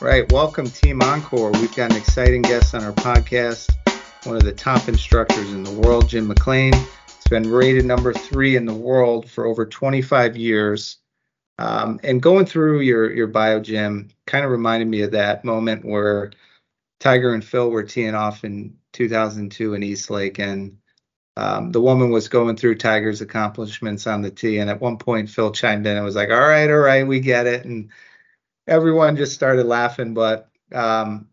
Right. Welcome, Team Encore. We've got an exciting guest on our podcast, one of the top instructors in the world, Jim McLean. He's been rated number three in the world for over 25 years. Um, and going through your your bio, Jim, kind of reminded me of that moment where Tiger and Phil were teeing off in 2002 in East Lake, and um, the woman was going through Tiger's accomplishments on the tee, and at one point Phil chimed in and was like, "All right, all right, we get it," and everyone just started laughing. But um,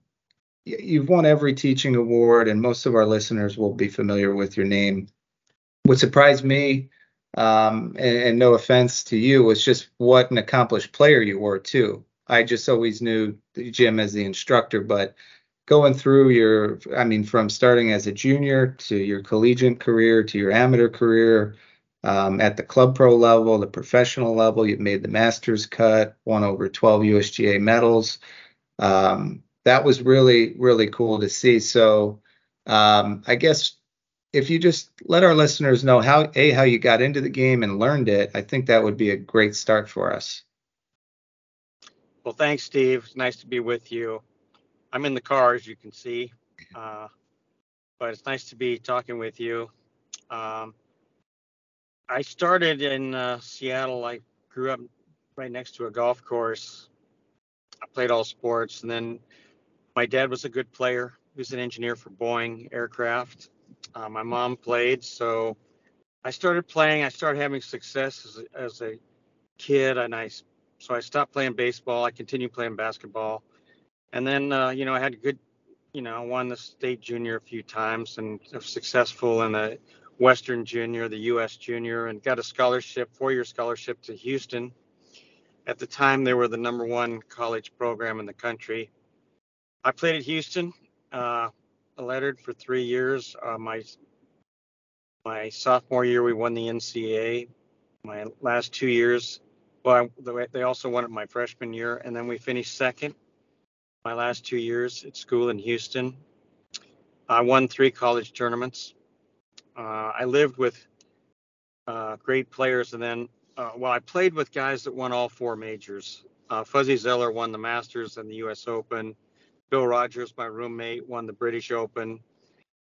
you've won every teaching award, and most of our listeners will be familiar with your name. What surprised me, um, and, and, no offense to you, was just what an accomplished player you were too. I just always knew Jim as the instructor, but going through your, I mean, from starting as a junior to your collegiate career to your amateur career, um, at the club pro level, the professional level. You've made the Masters cut, won over 12 USGA medals. Um, that was really, really cool to see. So um, I guess if you just let our listeners know how a how you got into the game and learned it, I think that would be a great start for us. Well, thanks, Steve. It's nice to be with you. I'm in the car, as you can see, uh, but it's nice to be talking with you. Um, I started in uh, Seattle. I grew up right next to a golf course. I played all sports, and then my dad was a good player. He was an engineer for Boeing aircraft. Uh, my mom played, so I started playing. I started having success as a, as a kid, and I so I stopped playing baseball. I continued playing basketball, and then uh, you know I had good, you know, I won the state junior a few times and was successful in the Western Junior, the U.S. Junior, and got a scholarship, four-year scholarship to Houston. At the time, they were the number one college program in the country. I played at Houston, uh, lettered for three years. Uh, my my sophomore year, we won the NCAA. My last two years, well, I, they also won it my freshman year, and then we finished second. My last two years at school in Houston, I won three college tournaments. Uh, I lived with uh, great players, and then uh, well, I played with guys that won all four majors. Uh, Fuzzy Zoeller won the Masters and the U.S. Open. Bill Rogers, my roommate, won the British Open,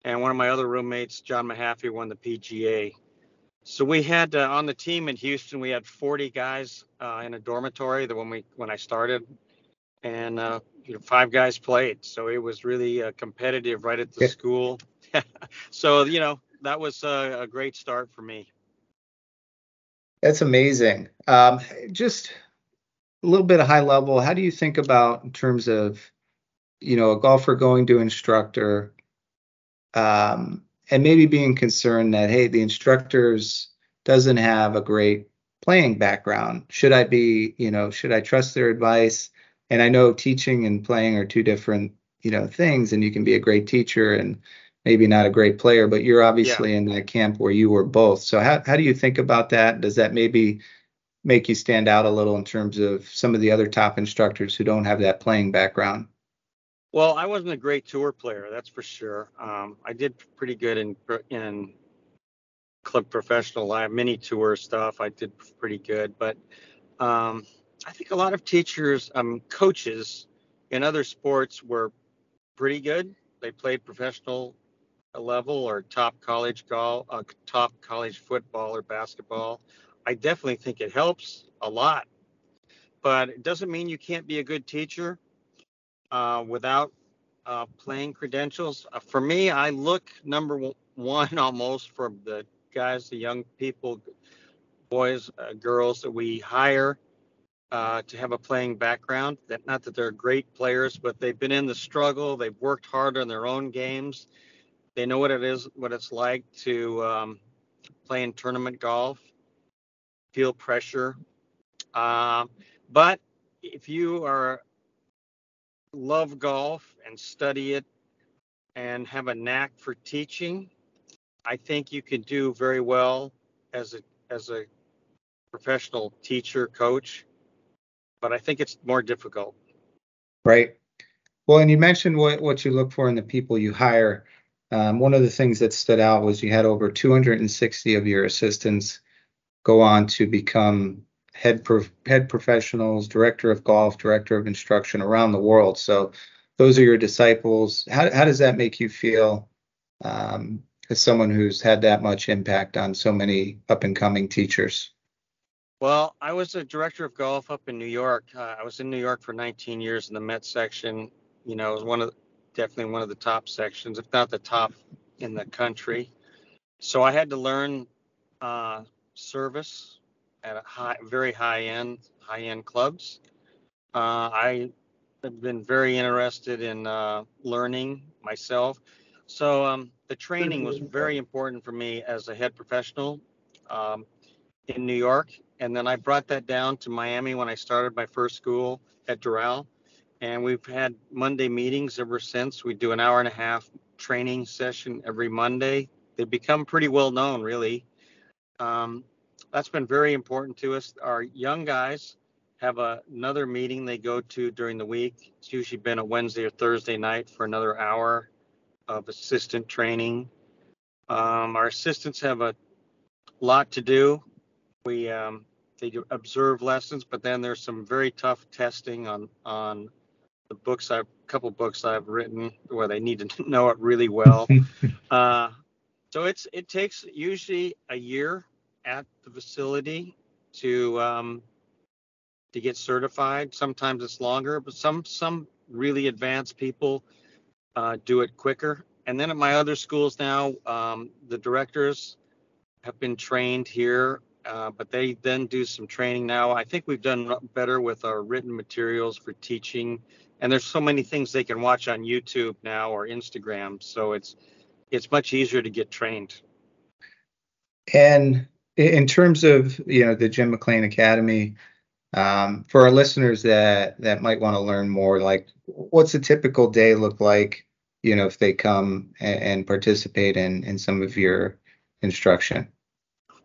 and one of my other roommates, John Mahaffey, won the PGA. So we had uh, on the team in Houston, we had 40 guys uh, in a dormitory. The when we when I started, and you know, five guys played. So it was really competitive right at the yeah. school. so you know that was a, a great start for me. That's amazing. Um, just a little bit of high level. How do you think about in terms of, you know, a golfer going to instructor, um, and maybe being concerned that hey, the instructors doesn't have a great playing background. Should I be, you know, should I trust their advice? And I know teaching and playing are two different, you know, things, and you can be a great teacher and maybe not a great player, but you're obviously yeah. in that camp where you were both. So how how do you think about that? Does that maybe make you stand out a little in terms of some of the other top instructors who don't have that playing background? Well, I wasn't a great tour player, that's for sure. Um, I did pretty good in in club professional live mini tour stuff. I did pretty good, but um, I think a lot of teachers, um, coaches in other sports were pretty good. They played professional level or top college golf, uh, top college football or basketball. I definitely think it helps a lot, but it doesn't mean you can't be a good teacher uh, without uh, playing credentials. Uh, for me, I look number one almost for the guys, the young people, boys, uh, girls that we hire. Uh, to have a playing background that not that they're great players but they've been in the struggle they've worked hard on their own games they know what it is, what it's like to um, play in tournament golf, feel pressure. Um, but if you are love golf and study it and have a knack for teaching, I think you can do very well as a as a professional teacher coach. But I think it's more difficult. Right. Well, and you mentioned what what you look for in the people you hire. Um, one of the things that stood out was you had over 260 of your assistants go on to become head head professionals, director of golf, director of instruction around the world. So those are your disciples. How how does that make you feel um, as someone who's had that much impact on so many up and coming teachers? Well, I was a director of golf up in New York. Uh, I was in New York for 19 years in the Met section. You know, it was one of the, definitely one of the top sections, if not the top in the country. So I had to learn uh, service at a high, very high end, high end clubs. Uh, I have been very interested in uh, learning myself. So um, the training was very important for me as a head professional um, in New York and then I brought that down to Miami when I started my first school at Doral. And we've had Monday meetings ever since. We do an hour and a half training session every Monday. They've become pretty well known, really. Um, that's been very important to us. Our young guys have a, another meeting they go to during the week. It's usually been a Wednesday or Thursday night for another hour of assistant training. Um, our assistants have a lot to do. We um, they observe lessons, but then there's some very tough testing on on the books I've a couple books I've written where they need to know it really well. uh, so it's it takes usually a year at the facility to um, to get certified. Sometimes it's longer, but some some really advanced people uh, do it quicker. And then at my other schools now, um, the directors have been trained here uh, but they then do some training now. I think we've done better with our written materials for teaching, and there's so many things they can watch on YouTube now or Instagram, so it's it's much easier to get trained. And in terms of you know the Jim McLean Academy, um, for our listeners that that might want to learn more, like what's a typical day look like? You know, if they come and, and participate in in some of your instruction.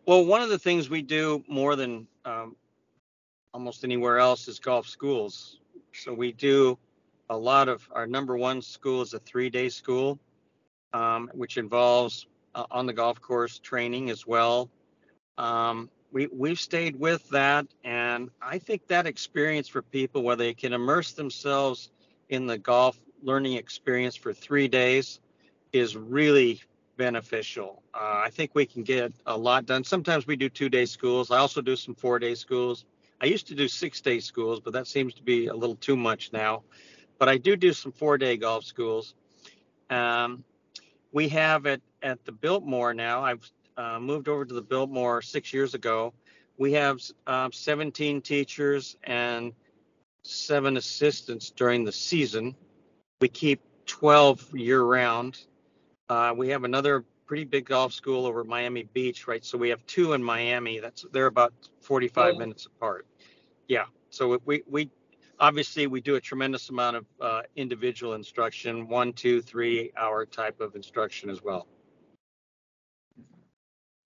Well, one of the things we do more than um, almost anywhere else is golf schools. So we do a lot of our number one school is a three day school, um, which involves uh, on the golf course training as well. Um, we, we've stayed with that. And I think that experience for people where they can immerse themselves in the golf learning experience for three days is really beneficial. Uh, I think we can get a lot done. Sometimes we do two day schools. I also do some four day schools. I used to do six day schools, but that seems to be a little too much now. But I do do some four day golf schools. Um, we have it at the Biltmore now. I've uh, moved over to the Biltmore six years ago. We have uh, 17 teachers and seven assistants during the season. We keep 12 year round uh, we have another pretty big golf school over Miami Beach, right? So we have two in Miami. That's they're about 45 oh. minutes apart. Yeah. So we we obviously we do a tremendous amount of uh, individual instruction, one, two, three hour type of instruction as well.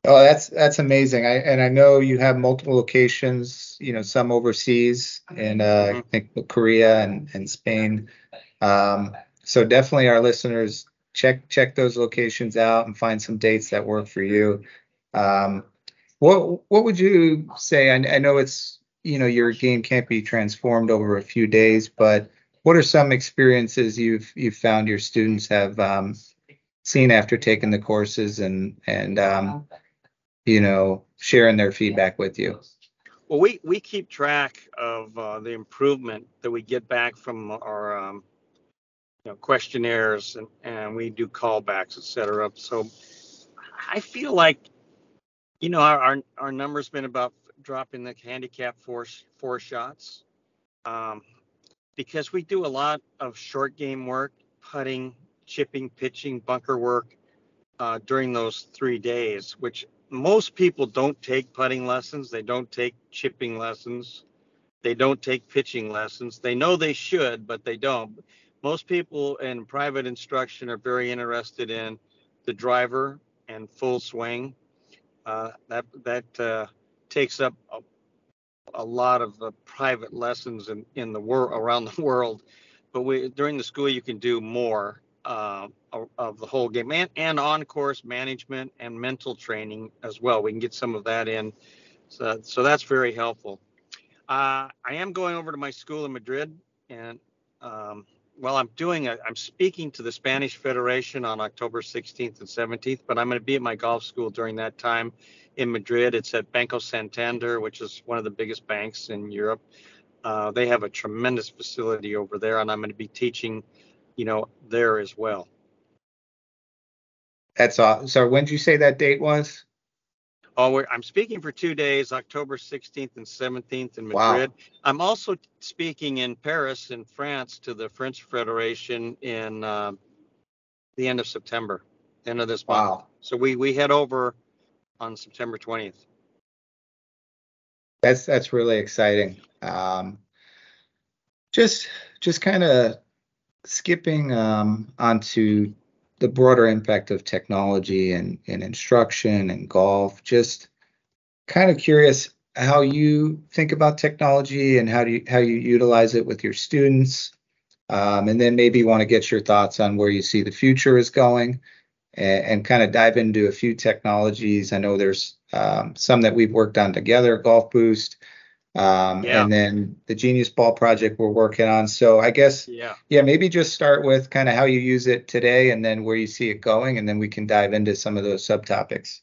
Oh, that's that's amazing. I and I know you have multiple locations. You know, some overseas in uh, mm-hmm. I think Korea and and Spain. Um, so definitely, our listeners check check those locations out and find some dates that work for you. Um, what what would you say? I, I, know it's you know your game can't be transformed over a few days, but what are some experiences you've you've found your students have um, seen after taking the courses and and um, you know sharing their feedback with you? Well, we we keep track of uh, the improvement that we get back from our um, you know, questionnaires and, and we do callbacks, et cetera. So I feel like, you know, our, our, our number's been about dropping the handicap four, four shots um, because we do a lot of short game work, putting, chipping, pitching, bunker work uh, during those three days, which most people don't take putting lessons. They don't take chipping lessons. They don't take pitching lessons. They know they should, but they don't most people in private instruction are very interested in the driver and full swing. Uh, that that uh, takes up a, a lot of uh, private lessons in, in the world around the world. But we during the school you can do more uh, of the whole game and, and on course management and mental training as well. We can get some of that in. So, so that's very helpful. Uh, I am going over to my school in Madrid, and um, well, I'm doing a, I'm speaking to the Spanish Federation on October 16th and 17th, but I'm going to be at my golf school during that time in Madrid. It's at Banco Santander, which is one of the biggest banks in Europe. Uh, they have a tremendous facility over there, and I'm going to be teaching, you know, there as well. That's all. So when did you say that date was? Oh, I'm speaking for two days, October 16th and 17th in Madrid. Wow. I'm also speaking in Paris, in France, to the French Federation in uh, the end of September, end of this month. Wow. So we we head over on September 20th. That's that's really exciting. Um, just just kind of skipping um, onto the broader impact of technology and, and instruction and golf. Just kind of curious how you think about technology and how do you how you utilize it with your students. Um, and then maybe want to get your thoughts on where you see the future is going and, and kind of dive into a few technologies. I know there's um, some that we've worked on together, Golf Boost, um, yeah. and then the Genius Ball project we're working on. So I guess, yeah, yeah, maybe just start with kind of how you use it today, and then where you see it going, and then we can dive into some of those subtopics.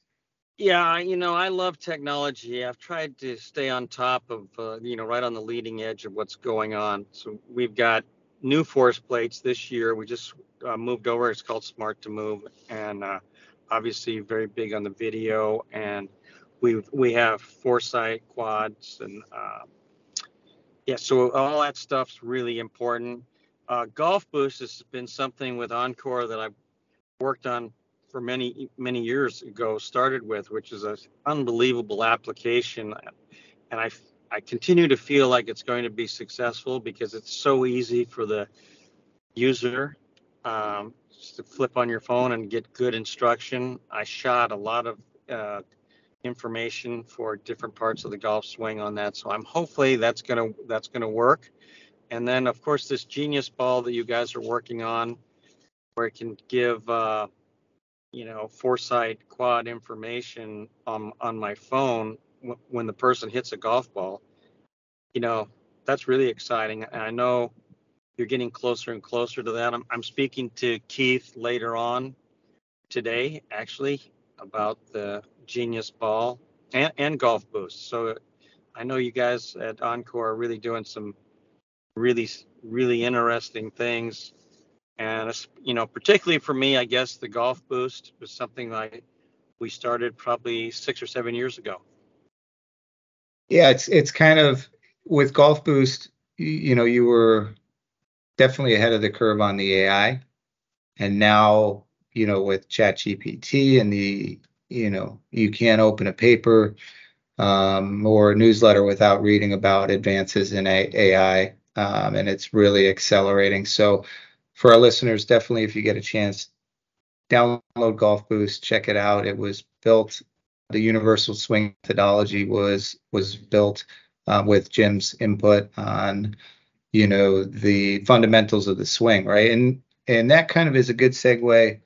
Yeah, you know, I love technology. I've tried to stay on top of, uh, you know, right on the leading edge of what's going on. So we've got new force plates this year. We just uh, moved over. It's called Smart2Move, and uh, obviously very big on the video and we we have foresight quads and uh, yeah, so all that stuff's really important. Uh, golf boost has been something with Encore that I've worked on for many many years ago. Started with, which is an unbelievable application, and I I continue to feel like it's going to be successful because it's so easy for the user um, just to flip on your phone and get good instruction. I shot a lot of uh, information for different parts of the golf swing on that. So I'm hopefully that's gonna that's gonna work. And then of course this Genius ball that you guys are working on, where it can give uh, you know foresight quad information on on my phone w- when the person hits a golf ball. You know that's really exciting, and I know you're getting closer and closer to that. I'm, I'm speaking to Keith later on today, actually, about the Genius Ball and, and Golf Boost. So I know you guys at Encore are really doing some really, really interesting things. And, you know, particularly for me, I guess the Golf Boost was something like we started probably six or seven years ago. Yeah, it's it's kind of with Golf Boost, you know, you were definitely ahead of the curve on the AI, and now you know with ChatGPT and the you know you can't open a paper um, or a newsletter without reading about advances in AI, um, and it's really accelerating. So for our listeners, definitely if you get a chance, download Golf Boost, check it out. It was built. The universal swing methodology was was built uh, with Jim's input on you know the fundamentals of the swing, right? And and that kind of is a good segue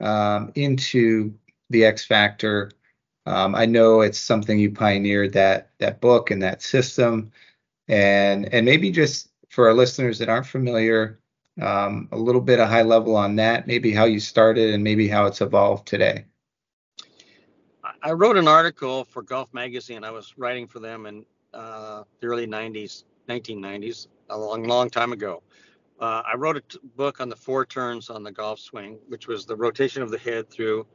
um, into the X Factor. Um, I know it's something you pioneered that that book and that system, and and maybe just for our listeners that aren't familiar, um, a little bit of high level on that, maybe how you started and maybe how it's evolved today. I wrote an article for Golf Magazine. I was writing for them in uh, the early 90s, 1990s, a long, long time ago. Uh, I wrote a t- book on the four turns on the golf swing, which was the rotation of the head through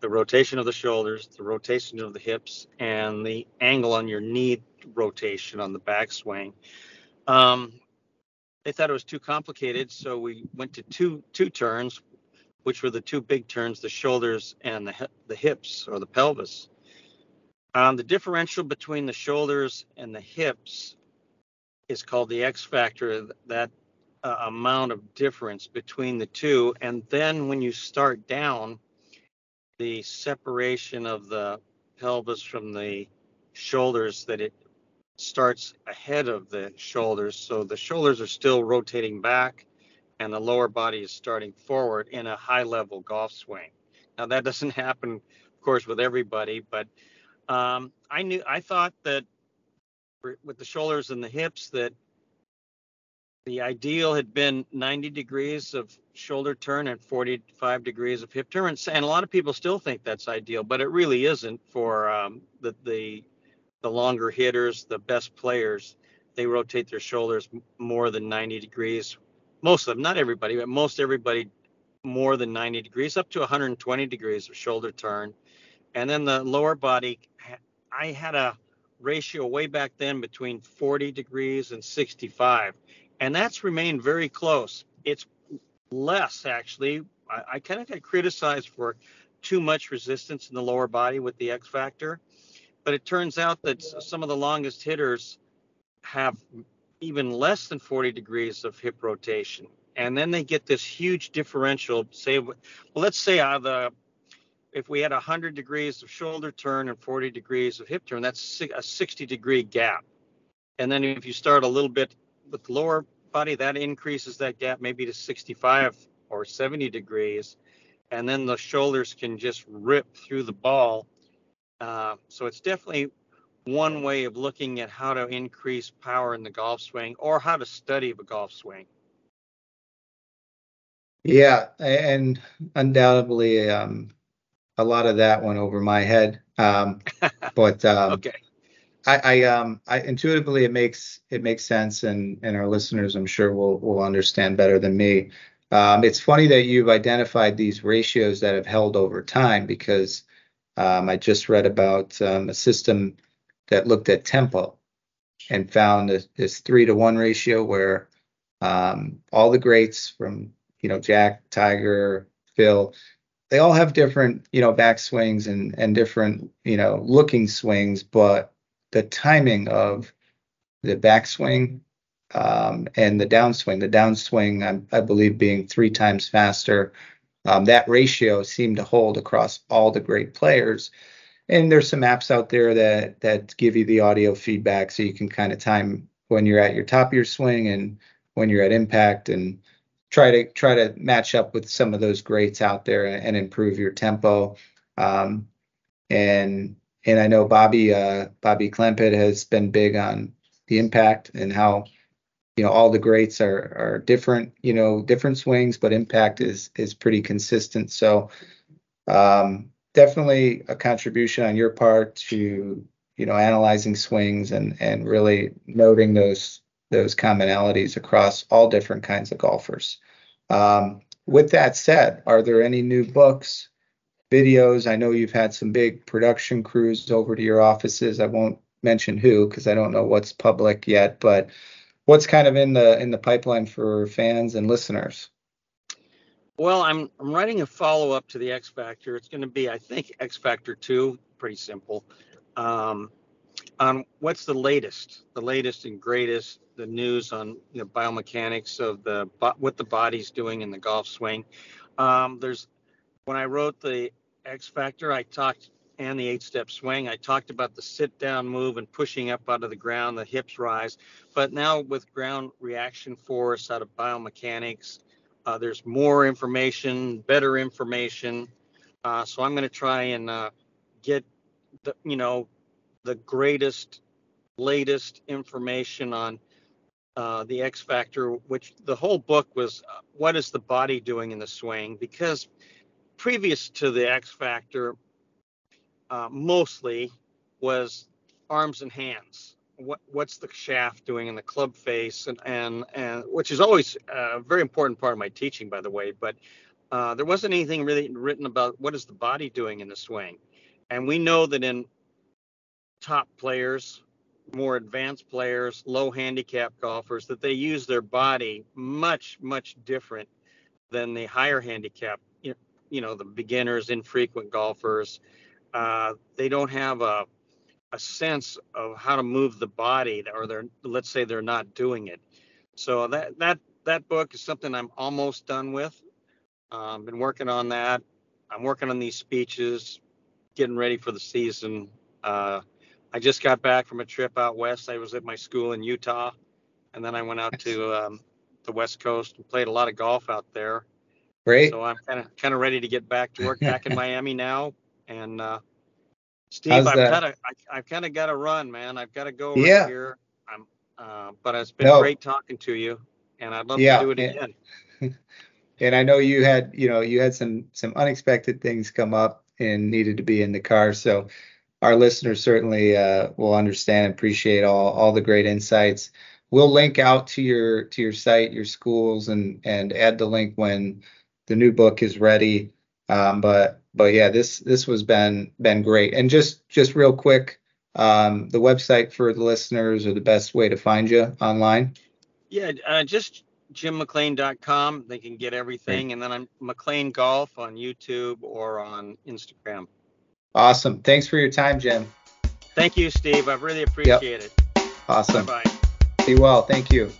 the rotation of the shoulders, the rotation of the hips, and the angle on your knee rotation on the backswing. Um, they thought it was too complicated, so we went to two two turns, which were the two big turns: the shoulders and the the hips or the pelvis. Um, the differential between the shoulders and the hips is called the X factor. That uh, amount of difference between the two, and then when you start down the separation of the pelvis from the shoulders that it starts ahead of the shoulders. So the shoulders are still rotating back and the lower body is starting forward in a high level golf swing. Now that doesn't happen, of course, with everybody, but um, I knew I thought that with the shoulders and the hips that the ideal had been 90 degrees of shoulder turn and 45 degrees of hip turn. And a lot of people still think that's ideal, but it really isn't for um, the, the the longer hitters, the best players. They rotate their shoulders more than 90 degrees. Most of them, not everybody, but most everybody more than 90 degrees, up to 120 degrees of shoulder turn. And then the lower body, I had a ratio way back then between 40 degrees and 65, and that's remained very close. It's less actually. I, I kind of got criticized for too much resistance in the lower body with the X Factor, but it turns out that some of the longest hitters have even less than 40 degrees of hip rotation and then they get this huge differential. Say, well, let's say out of the if we had 100 degrees of shoulder turn and 40 degrees of hip turn, that's a 60 degree gap. And then if you start a little bit with lower body, that increases that gap maybe to 65 or 70 degrees. And then the shoulders can just rip through the ball. Uh, so it's definitely one way of looking at how to increase power in the golf swing or how to study the golf swing. Yeah, and undoubtedly, um, a lot of that went over my head. Um, but um, okay, I, I, um, I intuitively it makes it makes sense, and and our listeners, I'm sure, will will understand better than me. Um, it's funny that you've identified these ratios that have held over time because um, I just read about um, a system that looked at tempo and found this, this three to one ratio where um, all the greats from you know, Jack, Tiger, Phil, they all have different, you know, back swings and and different, you know, looking swings, but the timing of the backswing um, and the downswing, the downswing, I, I believe, being three times faster, um, that ratio seemed to hold across all the great players. And there's some apps out there that that give you the audio feedback, so you can kind of time when you're at your top of your swing and when you're at impact and try to try to match up with some of those greats out there and, improve your tempo. Um, and and I know Bobby uh, Bobby Clampett has been big on the impact and how you know all the greats are are different you know different swings but impact is is pretty consistent so um, definitely a contribution on your part to you know analyzing swings and and really noting those those commonalities across all different kinds of golfers. Um, with that said, are there any new books, videos? I know you've had some big production crews over to your offices. I won't mention who because I don't know what's public yet, but what's kind of in the in the pipeline for fans and listeners? Well, I'm I'm writing a follow up to the X Factor. It's going to be, I think, X Factor two. Pretty simple. Um, on what's the latest, the latest and greatest, the news on know, biomechanics of the what the body's doing in the golf swing. Um, there's when I wrote the X Factor, I talked and the eight step swing. I talked about the sit down move and pushing up out of the ground, the hips rise. But now with ground reaction force out of biomechanics, uh, there's more information, better information. Uh, so I'm going to try and uh, get the, you know, the greatest, latest information on uh, the X Factor, which the whole book was uh, what is the body doing in the swing? Because previous to the X Factor, uh, mostly was arms and hands. What what's the shaft doing in the club face, and and, and which is always a very important part of my teaching, by the way. But uh, there wasn't anything really written about what is the body doing in the swing, and we know that in top players, more advanced players, low handicap golfers, that they use their body much, much different than the higher handicap, you know, the beginners, infrequent golfers. Uh, they don't have a, a sense of how to move the body, or they're, let's say they're not doing it. So that, that, that book is something I'm almost done with. I've um, been working on that. I'm working on these speeches, getting ready for the season. Uh, I just got back from a trip out west. I was at my school in Utah, and then I went out to um, the West Coast and played a lot of golf out there. Great. So I'm kind of kind of ready to get back to work back in Miami now, and uh, Steve, How's I've kind of I've kind of got to run, man. I've got to go right yeah. here. I'm, uh, but it's been no. great talking to you, and I'd love yeah. to do it again. and I know you had, you know, you had some some unexpected things come up and needed to be in the car. So our listeners certainly uh, will understand and appreciate all all the great insights. We'll link out to your to your site, your schools, and and add the link when the new book is ready. Um, but but yeah, this this was been been great. And just just real quick, um, the website for the listeners or the best way to find you online. Yeah, uh, just jimmclean.com. They can get everything. And then I'm McLean Golf on YouTube or on Instagram. Awesome. Thanks for your time, Jim. Thank you, Steve. I really appreciate yep. it. Awesome. Bye. Be well. Thank you.